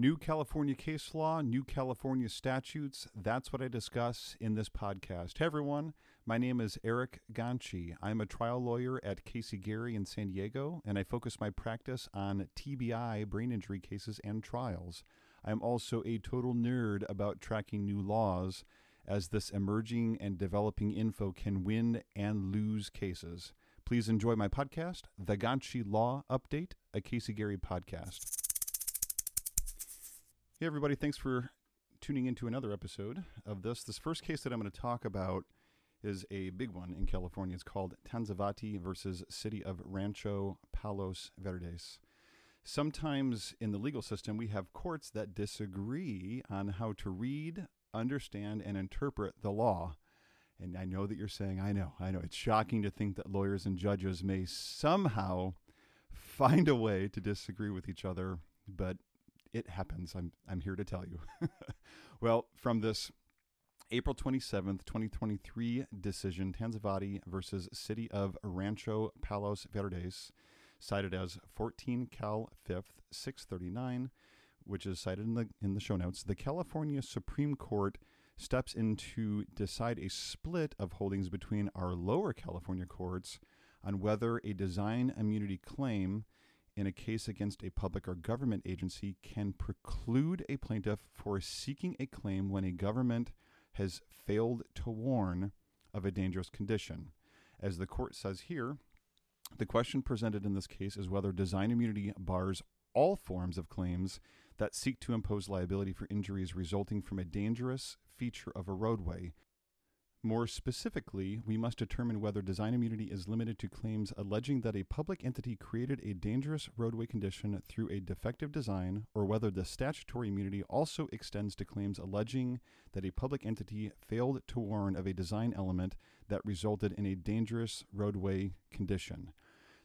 New California case law, new California statutes. That's what I discuss in this podcast. Hey, everyone. My name is Eric Ganci. I'm a trial lawyer at Casey Gerry in San Diego, and I focus my practice on TBI brain injury cases and trials. I'm also a total nerd about tracking new laws, as this emerging and developing info can win and lose cases. Please enjoy my podcast, The Ganci Law Update, a Casey Gerry podcast. Hey, everybody, thanks for tuning into another episode of this. This first case that I'm going to talk about is a big one in California. It's called Tansavatdi versus City of Rancho Palos Verdes. Sometimes in the legal system, we have courts that disagree on how to read, understand, and interpret the law. And I know that you're saying, I know, I know. It's shocking to think that lawyers and judges may somehow find a way to disagree with each other, but it happens. I'm, I'm here to tell you. well, from this April 27th, 2023 decision, Tansavatdi versus City of Rancho Palos Verdes, cited as 14 Cal 5th 639, which is cited in the in the show notes. The California Supreme Court steps in to decide a split of holdings between our lower California courts on whether a design immunity claim in a case against a public or government agency can preclude a plaintiff for seeking a claim when a government has failed to warn of a dangerous condition. As the court says here, the question presented in this case is whether design immunity bars all forms of claims that seek to impose liability for injuries resulting from a dangerous feature of a roadway, more specifically, we must determine whether design immunity is limited to claims alleging that a public entity created a dangerous roadway condition through a defective design, or whether the statutory immunity also extends to claims alleging that a public entity failed to warn of a design element that resulted in a dangerous roadway condition.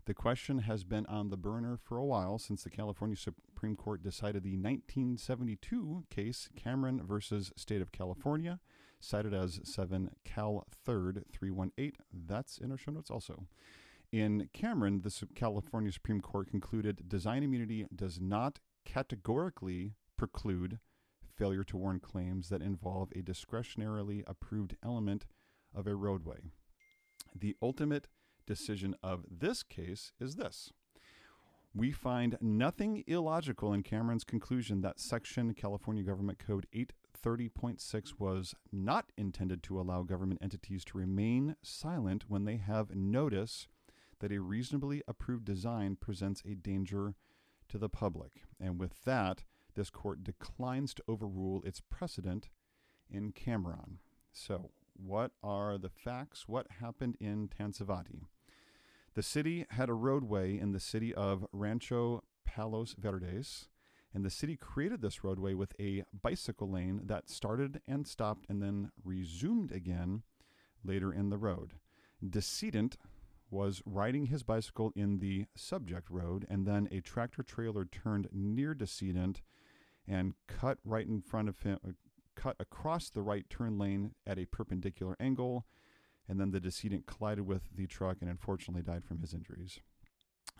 The question has been on the burner for a while since the California Supreme Court decided the 1972 case Cameron versus State of California, cited as 7 Cal 3rd 318. That's in our show notes also. In Cameron, the California Supreme Court concluded design immunity does not categorically preclude failure to warn claims that involve a discretionarily approved element of a roadway. The ultimate decision of this case is this. We find nothing illogical in Cameron's conclusion that Section California Government Code 830.6 was not intended to allow government entities to remain silent when they have notice that a reasonably approved design presents a danger to the public. And with that, this court declines to overrule its precedent in Cameron. So, what are the facts? What happened in Tansavatdi? The city had a roadway in the city of Rancho Palos Verdes, and the city created this roadway with a bicycle lane that started and stopped and then resumed again later in the road. Decedent was riding his bicycle in the subject road, and then a tractor trailer turned near Decedent and cut right in front of him, cut across the right turn lane at a perpendicular angle and then the decedent collided with the truck and unfortunately died from his injuries.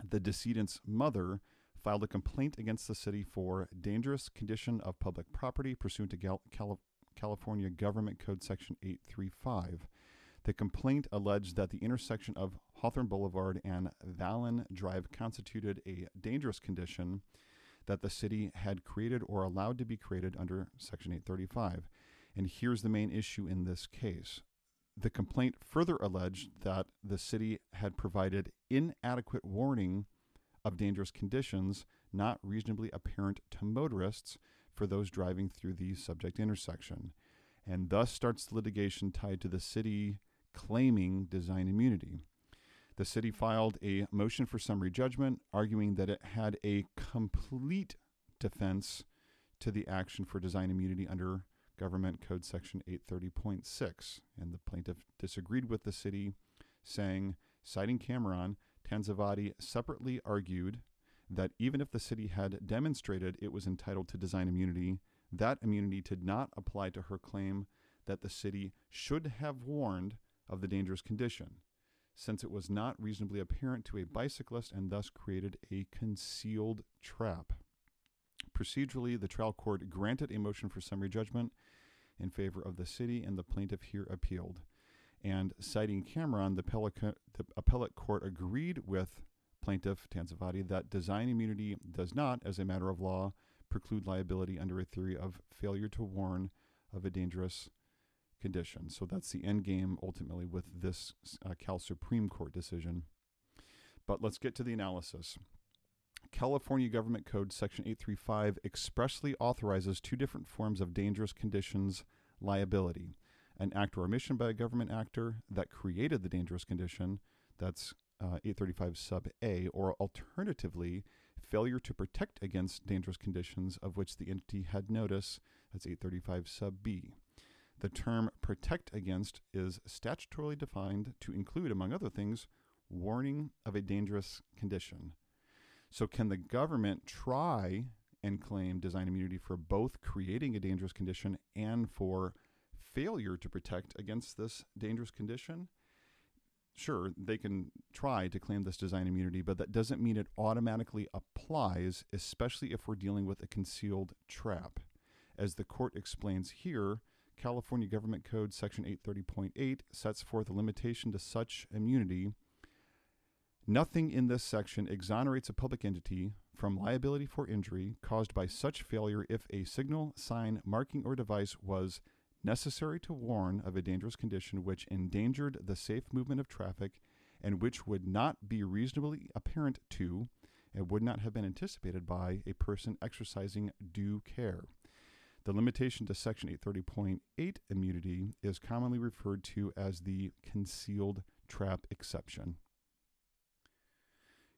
The decedent's mother filed a complaint against the city for dangerous condition of public property pursuant to California Government Code Section 835. The complaint alleged that the intersection of Hawthorne Boulevard and Vallon Drive constituted a dangerous condition that the city had created or allowed to be created under Section 835. And here's the main issue in this case the complaint further alleged that the city had provided inadequate warning of dangerous conditions not reasonably apparent to motorists for those driving through the subject intersection, and thus starts the litigation tied to the city claiming design immunity. The city filed a motion for summary judgment, arguing that it had a complete defense to the action for design immunity under Government Code Section 830.6. And the plaintiff disagreed with the city, saying, citing Cameron, Tansavatdi separately argued that even if the city had demonstrated it was entitled to design immunity, that immunity did not apply to her claim that the city should have warned of the dangerous condition, since it was not reasonably apparent to a bicyclist and thus created a concealed trap. procedurally, the trial court granted a motion for summary judgment in favor of the city, and the plaintiff here appealed. And citing Cameron, the the appellate court agreed with plaintiff Tansavatdi that design immunity does not, as a matter of law, preclude liability under a theory of failure to warn of a dangerous condition. So that's the end game ultimately with this uh, Cal Supreme Court decision. But let's get to the analysis. California Government Code Section 835 expressly authorizes two different forms of dangerous conditions liability an act or omission by a government actor that created the dangerous condition, that's uh, 835 sub A, or alternatively, failure to protect against dangerous conditions of which the entity had notice, that's 835 sub B. The term protect against is statutorily defined to include, among other things, warning of a dangerous condition. So, can the government try and claim design immunity for both creating a dangerous condition and for failure to protect against this dangerous condition? Sure, they can try to claim this design immunity, but that doesn't mean it automatically applies, especially if we're dealing with a concealed trap. As the court explains here, California Government Code Section 830.8 sets forth a limitation to such immunity Nothing in this section exonerates a public entity from liability for injury caused by such failure if a signal, sign, marking, or device was necessary to warn of a dangerous condition which endangered the safe movement of traffic and which would not be reasonably apparent to and would not have been anticipated by a person exercising due care. The limitation to Section 830.8 immunity is commonly referred to as the concealed trap exception.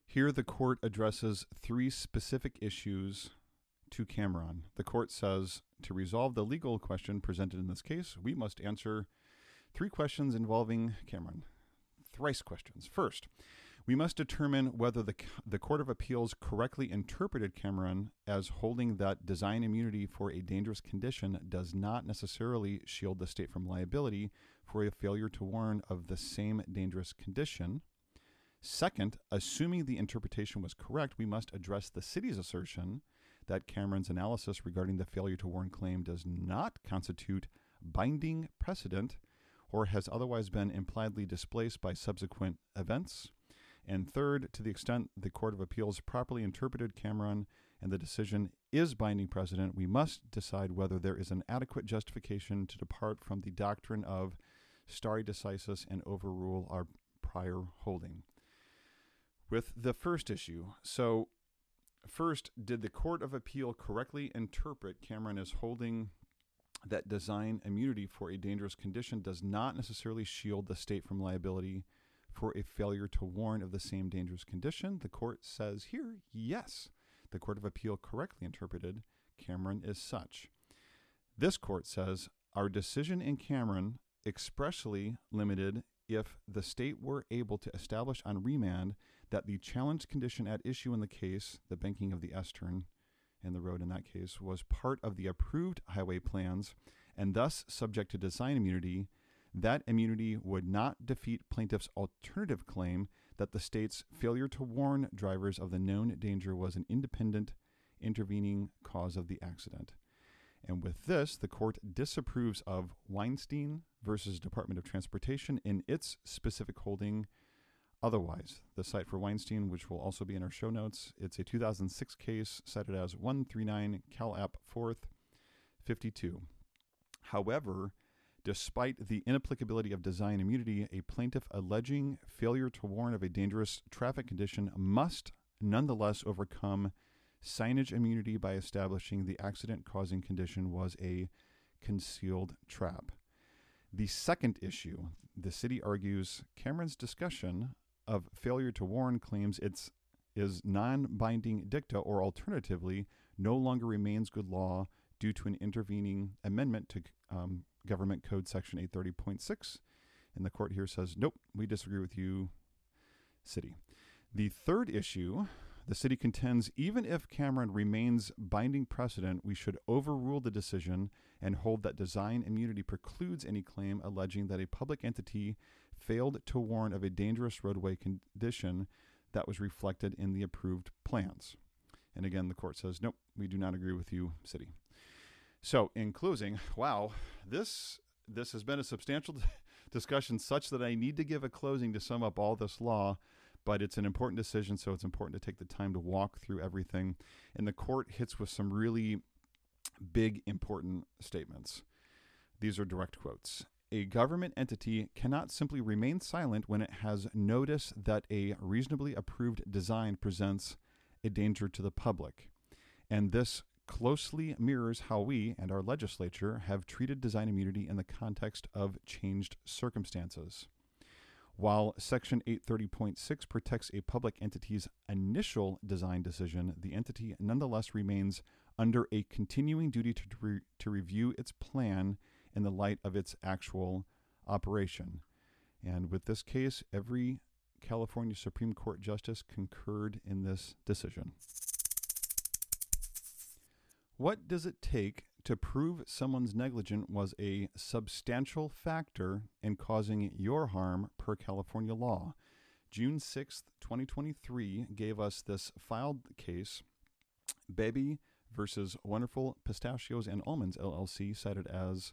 Here, the court addresses three specific issues to Cameron. The court says to resolve the legal question presented in this case, we must answer three questions involving Cameron. Thrice questions. First, we must determine whether the, the Court of Appeals correctly interpreted Cameron as holding that design immunity for a dangerous condition does not necessarily shield the state from liability for a failure to warn of the same dangerous condition. Second, assuming the interpretation was correct, we must address the city's assertion that Cameron's analysis regarding the failure to warn claim does not constitute binding precedent or has otherwise been impliedly displaced by subsequent events. And third, to the extent the Court of Appeals properly interpreted Cameron and the decision is binding precedent, we must decide whether there is an adequate justification to depart from the doctrine of stare decisis and overrule our prior holding with the first issue. So, first, did the Court of Appeal correctly interpret Cameron as holding that design immunity for a dangerous condition does not necessarily shield the state from liability for a failure to warn of the same dangerous condition? The court says here, yes. The Court of Appeal correctly interpreted Cameron as such. This court says our decision in Cameron expressly limited if the state were able to establish on remand that the challenged condition at issue in the case, the banking of the S turn and the road in that case, was part of the approved highway plans and thus subject to design immunity, that immunity would not defeat plaintiff's alternative claim that the state's failure to warn drivers of the known danger was an independent intervening cause of the accident. And with this, the court disapproves of Weinstein versus Department of Transportation in its specific holding otherwise. The cite for Weinstein, which will also be in our show notes, it's a 2006 case cited as 139 Cal App 4th 52. However, despite the inapplicability of design immunity, a plaintiff alleging failure to warn of a dangerous traffic condition must nonetheless overcome signage immunity by establishing the accident causing condition was a concealed trap. The second issue, the city argues Cameron's discussion of failure to warn claims it's is non-binding dicta or alternatively no longer remains good law due to an intervening amendment to um, government code section 830.6 and the court here says nope we disagree with you city. The third issue the city contends even if Cameron remains binding precedent, we should overrule the decision and hold that design immunity precludes any claim alleging that a public entity failed to warn of a dangerous roadway condition that was reflected in the approved plans. And again, the court says, nope, we do not agree with you, city. So, in closing, wow, this this has been a substantial discussion such that I need to give a closing to sum up all this law, but it's an important decision, so it's important to take the time to walk through everything. And the court hits with some really big, important statements. These are direct quotes. A government entity cannot simply remain silent when it has notice that a reasonably approved design presents a danger to the public. And this closely mirrors how we and our legislature have treated design immunity in the context of changed circumstances. While Section 830.6 protects a public entity's initial design decision, the entity nonetheless remains under a continuing duty to, re- to review its plan in the light of its actual operation. And with this case, every California Supreme Court justice concurred in this decision. What does it take to prove someone's negligent was a substantial factor in causing your harm per California law? June 6th, 2023 gave us this filed case, Bebe versus Wonderful Pistachios and Almonds LLC, cited as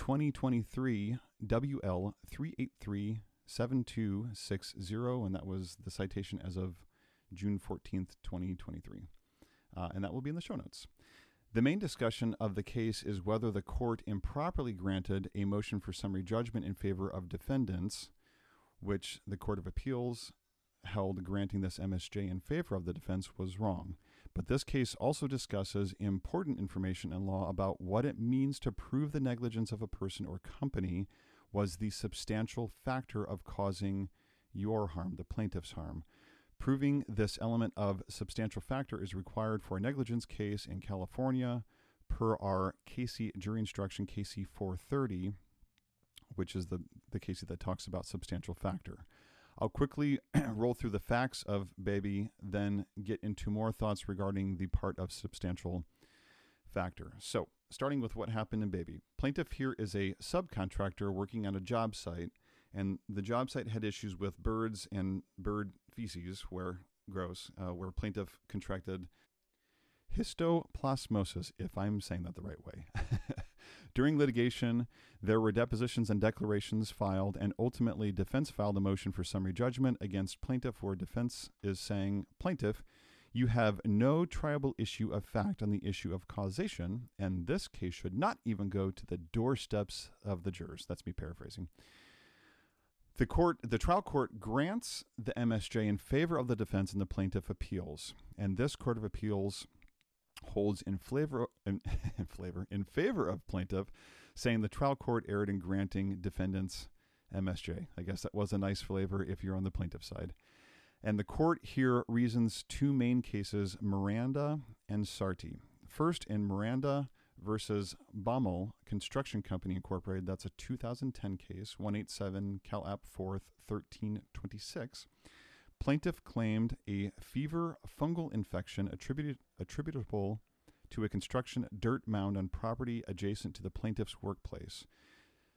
2023 WL 3837260, and that was the citation as of June 14th, 2023 uh, and that will be in the show notes. The main discussion of the case is whether the court improperly granted a motion for summary judgment in favor of defendants, which the Court of Appeals held granting this MSJ in favor of the defense was wrong. But this case also discusses important information in law about what it means to prove the negligence of a person or company was the substantial factor of causing your harm, the plaintiff's harm. Proving this element of substantial factor is required for a negligence case in California per our CACI jury instruction, CACI 430, which is the, the CACI that talks about substantial factor. I'll quickly roll through the facts of Bebe, then get into more thoughts regarding the part of substantial factor. So, starting with what happened in Bebe. Plaintiff here is a subcontractor working on a job site and the job site had issues with birds and bird feces, where gross, uh, where plaintiff contracted histoplasmosis, if I'm saying that the right way. During litigation, there were depositions and declarations filed, and ultimately, defense filed a motion for summary judgment against plaintiff, where defense is saying, Plaintiff, you have no triable issue of fact on the issue of causation, and this case should not even go to the doorsteps of the jurors. That's me paraphrasing. The court, the trial court grants the MSJ in favor of the defense and the plaintiff appeals, and this court of appeals holds in flavor in, in flavor in favor of plaintiff, saying the trial court erred in granting defendants MSJ. I guess that was a nice flavor if you're on the plaintiff side. And the court here reasons two main cases, Miranda and Sarti. First, in Miranda, versus Bomel Construction Company Incorporated. That's a 2010 case, 187 Cal App 4th 1326. Plaintiff claimed a fever fungal infection attributed, attributable to a construction dirt mound on property adjacent to the plaintiff's workplace.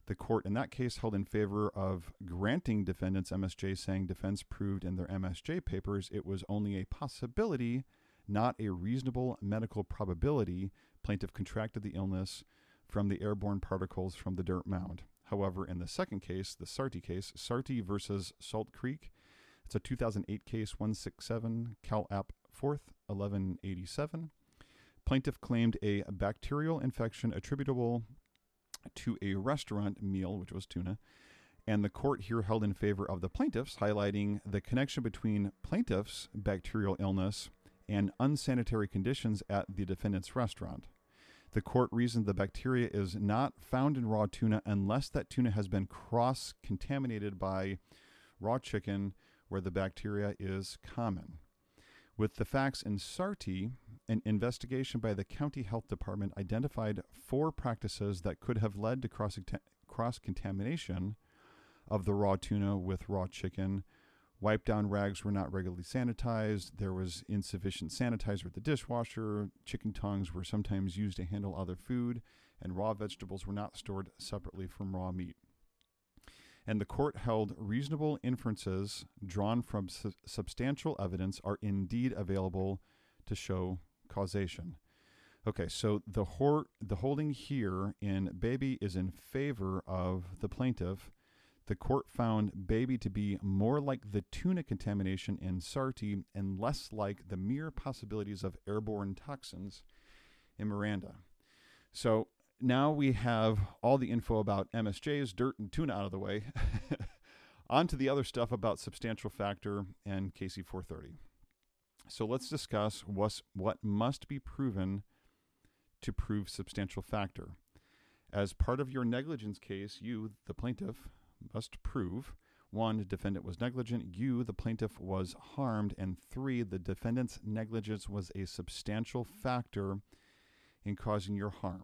The court in that case held in favor of granting defendants MSJ, saying defense proved in their MSJ papers it was only a possibility, not a reasonable medical probability, plaintiff contracted the illness from the airborne particles from the dirt mound. However, in the second case, the Sarti case, Sarti versus Salt Creek, it's a 2008 case, 167 Cal App 4th, 1187. Plaintiff claimed a bacterial infection attributable to a restaurant meal, which was tuna, and the court here held in favor of the plaintiffs, highlighting the connection between plaintiff's bacterial illness and unsanitary conditions at the defendant's restaurant. The court reasoned the bacteria is not found in raw tuna unless that tuna has been cross contaminated by raw chicken where the bacteria is common. With the facts in Sarti, an investigation by the county health department identified four practices that could have led to cross contamination of the raw tuna with raw chicken Wipe down rags were not regularly sanitized. There was insufficient sanitizer at the dishwasher. Chicken tongues were sometimes used to handle other food, and raw vegetables were not stored separately from raw meat. And the court held reasonable inferences drawn from su- substantial evidence are indeed available to show causation. Okay, so the hor- the holding here in Bebe is in favor of the plaintiff. The court found Bebe to be more like the tuna contamination in Sarti and less like the mere possibilities of airborne toxins in Miranda. So now we have all the info about MSJs, dirt, and tuna out of the way. On to the other stuff about substantial factor and CACI 430. So let's discuss what's, what must be proven to prove substantial factor. As part of your negligence case, you, the plaintiff, must prove one, defendant was negligent, you, the plaintiff, was harmed, and three, the defendant's negligence was a substantial factor in causing your harm.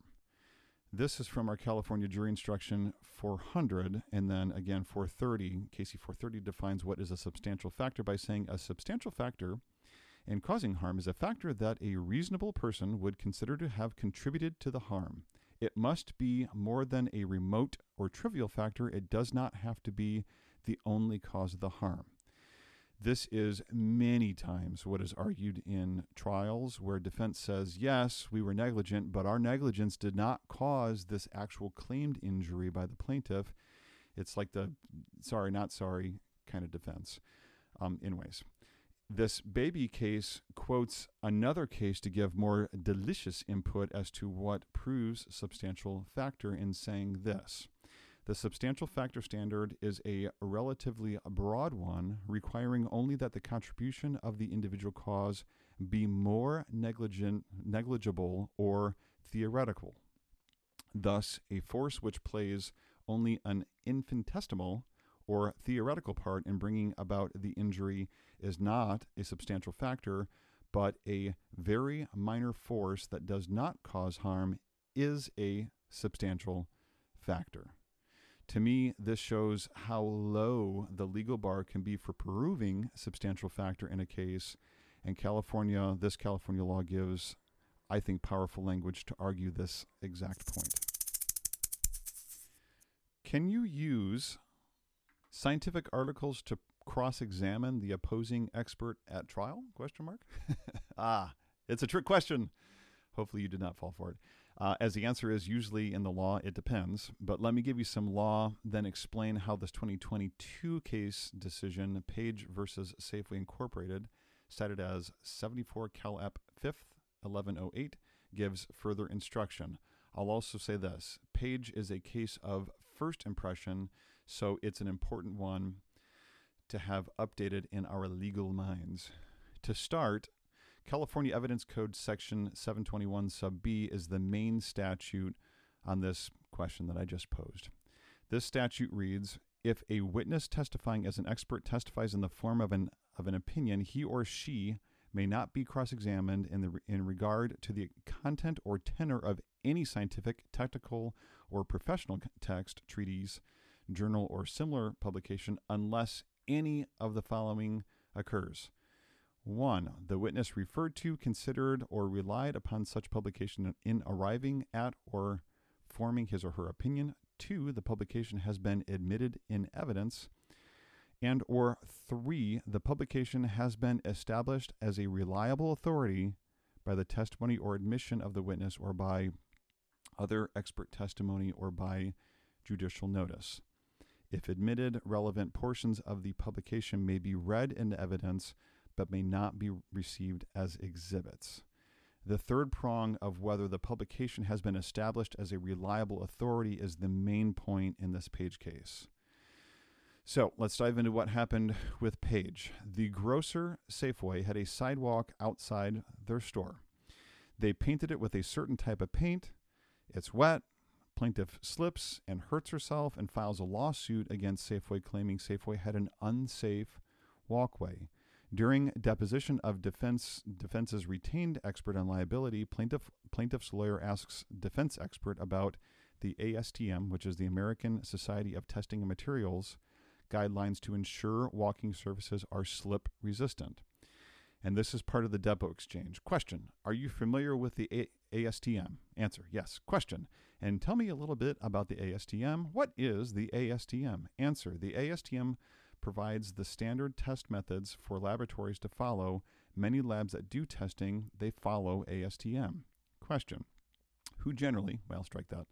This is from our California jury instruction 400, and then again 430. CACI 430 defines what is a substantial factor by saying a substantial factor in causing harm is a factor that a reasonable person would consider to have contributed to the harm. It must be more than a remote or trivial factor. It does not have to be the only cause of the harm. This is many times what is argued in trials where defense says, yes, we were negligent, but our negligence did not cause this actual claimed injury by the plaintiff. It's like the sorry, not sorry kind of defense. Um, anyways, this Bebe case quotes another case to give more delicious input as to what proves substantial factor in saying this. The substantial factor standard is a relatively broad one, requiring only that the contribution of the individual cause be more negligent, negligible or theoretical. Thus, a force which plays only an infinitesimal or theoretical part in bringing about the injury is not a substantial factor, but a very minor force that does not cause harm is a substantial factor. To me, this shows how low the legal bar can be for proving substantial factor in a case. And California, this California law gives, I think, powerful language to argue this exact point. Can you use scientific articles to cross-examine the opposing expert at trial? Question mark. ah, it's a trick question. Hopefully, you did not fall for it. Uh, as the answer is usually in the law, it depends. But let me give you some law, then explain how this 2022 case decision, Paige versus Safeway Incorporated, cited as 74 Cal App 5th 1108, gives further instruction. I'll also say this Paige is a case of first impression, so it's an important one to have updated in our legal minds. To start, California Evidence Code Section 721 sub B is the main statute on this question that I just posed. This statute reads If a witness testifying as an expert testifies in the form of an, of an opinion, he or she may not be cross examined in, the, in regard to the content or tenor of any scientific, technical, or professional text, treatise, journal, or similar publication unless any of the following occurs 1. The witness referred to, considered, or relied upon such publication in arriving at or forming his or her opinion. 2. The publication has been admitted in evidence. And or 3. The publication has been established as a reliable authority by the testimony or admission of the witness or by other expert testimony or by judicial notice. If admitted, relevant portions of the publication may be read into evidence but may not be received as exhibits. The third prong of whether the publication has been established as a reliable authority is the main point in this Paige case. So let's dive into what happened with Paige. The grocer Safeway had a sidewalk outside their store. They painted it with a certain type of paint. It's wet. Plaintiff slips and hurts herself and files a lawsuit against Safeway claiming Safeway had an unsafe walkway. During deposition of defense defense's retained expert on liability, plaintiff plaintiff's lawyer asks defense expert about the ASTM, which is the American Society of Testing and Materials, guidelines to ensure walking surfaces are slip resistant. And this is part of the depot exchange. Question Are you familiar with the a- ASTM? Answer Yes. Question And tell me a little bit about the ASTM. What is the ASTM? Answer The ASTM provides the standard test methods for laboratories to follow Many labs that do testing, they follow ASTM. Question Who generally, well, strike that.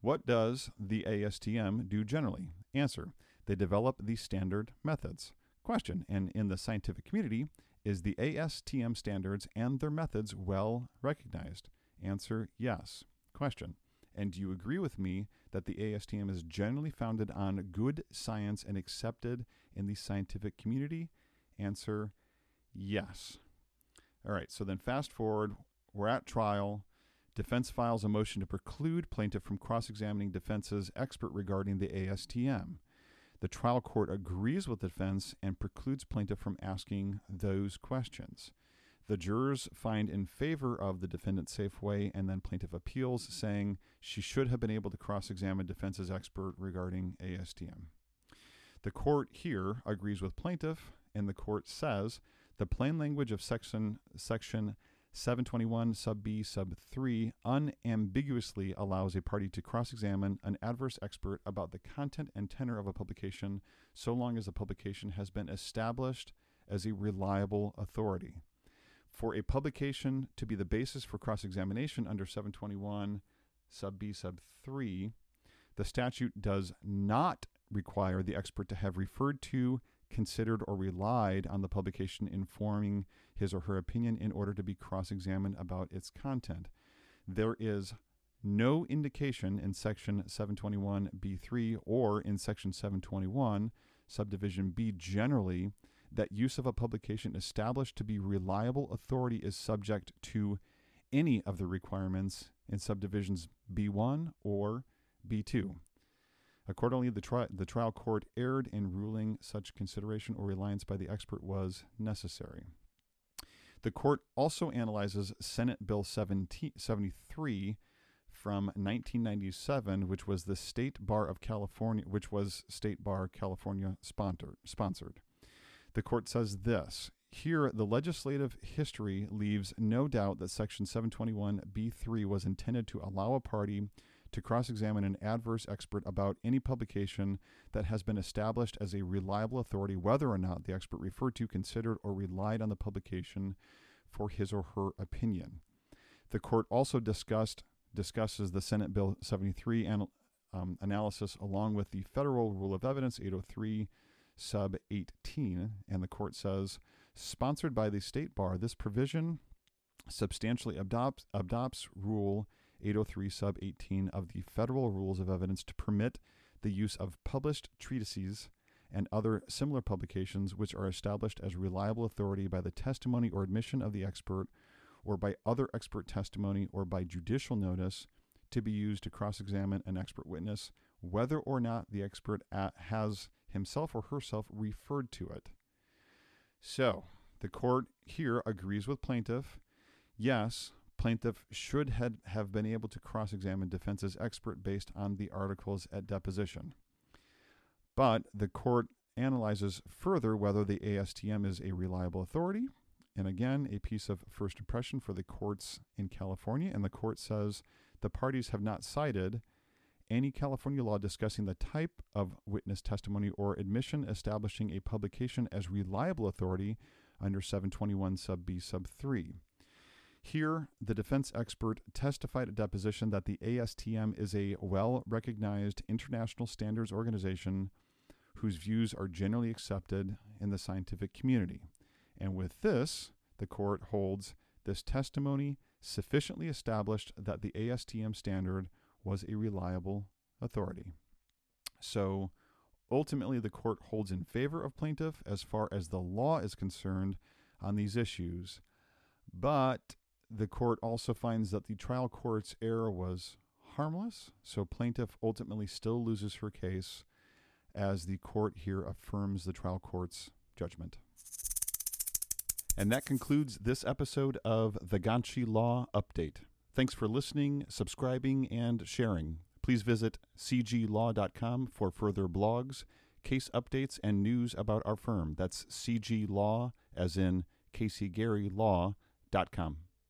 What does the ASTM do generally? Answer They develop the standard methods. Question And in the scientific community, is the ASTM standards and their methods well recognized? Answer Yes. Question And do you agree with me that the ASTM is generally founded on good science and accepted in the scientific community? Answer Yes. All right, so then fast forward, we're at trial. Defense files a motion to preclude plaintiff from cross examining defense's expert regarding the ASTM. The trial court agrees with defense and precludes plaintiff from asking those questions. The jurors find in favor of the defendant Safeway, and then plaintiff appeals, saying she should have been able to cross examine defense's expert regarding ASTM. The court here agrees with plaintiff, and the court says the plain language of section section 721 sub B sub 3 unambiguously allows a party to cross examine an adverse expert about the content and tenor of a publication so long as the publication has been established as a reliable authority. For a publication to be the basis for cross examination under 721 sub B sub 3, the statute does not require the expert to have referred to, considered, or relied on the publication informing his or her opinion in order to be cross examined about its content. There is no indication in Section 721b3 or in Section 721, Subdivision B generally, that use of a publication established to be reliable authority is subject to any of the requirements in subdivisions B1 or B2. Accordingly, the, tri- the trial court erred in ruling such consideration or reliance by the expert was necessary. The court also analyzes Senate Bill 70, 73 from 1997, which was the State Bar of California, which was State Bar California sponsored. sponsored. The court says this here, the legislative history leaves no doubt that Section 721b3 was intended to allow a party to cross examine an adverse expert about any publication that has been established as a reliable authority, whether or not the expert referred to, considered, or relied on the publication for his or her opinion. The court also discussed discusses the Senate Bill 73 anal- um, analysis along with the Federal Rule of Evidence 803 sub 18, and the court says, sponsored by the state bar, this provision substantially adopts, adopts Rule 803 sub 18 of the Federal Rules of Evidence to permit the use of published treatises and other similar publications which are established as reliable authority by the testimony or admission of the expert or by other expert testimony or by judicial notice to be used to cross examine an expert witness, whether or not the expert has himself or herself referred to it. So, the court here agrees with plaintiff. Yes, plaintiff should had, have been able to cross examine defense's expert based on the articles at deposition. But the court analyzes further whether the ASTM is a reliable authority. And again, a piece of first impression for the courts in California. And the court says the parties have not cited any California law discussing the type of witness testimony or admission establishing a publication as reliable authority under 721 sub B sub 3. Here, the defense expert testified at deposition that the ASTM is a well recognized international standards organization whose views are generally accepted in the scientific community. And with this, the court holds this testimony sufficiently established that the ASTM standard was a reliable authority. So ultimately, the court holds in favor of plaintiff as far as the law is concerned on these issues. But the court also finds that the trial court's error was harmless, so plaintiff ultimately still loses her case as the court here affirms the trial court's judgment. And that concludes this episode of the Ganci Law Update. Thanks for listening, subscribing, and sharing. Please visit cglaw.com for further blogs, case updates, and news about our firm. That's cglaw, as in Casey Gerry Law.com.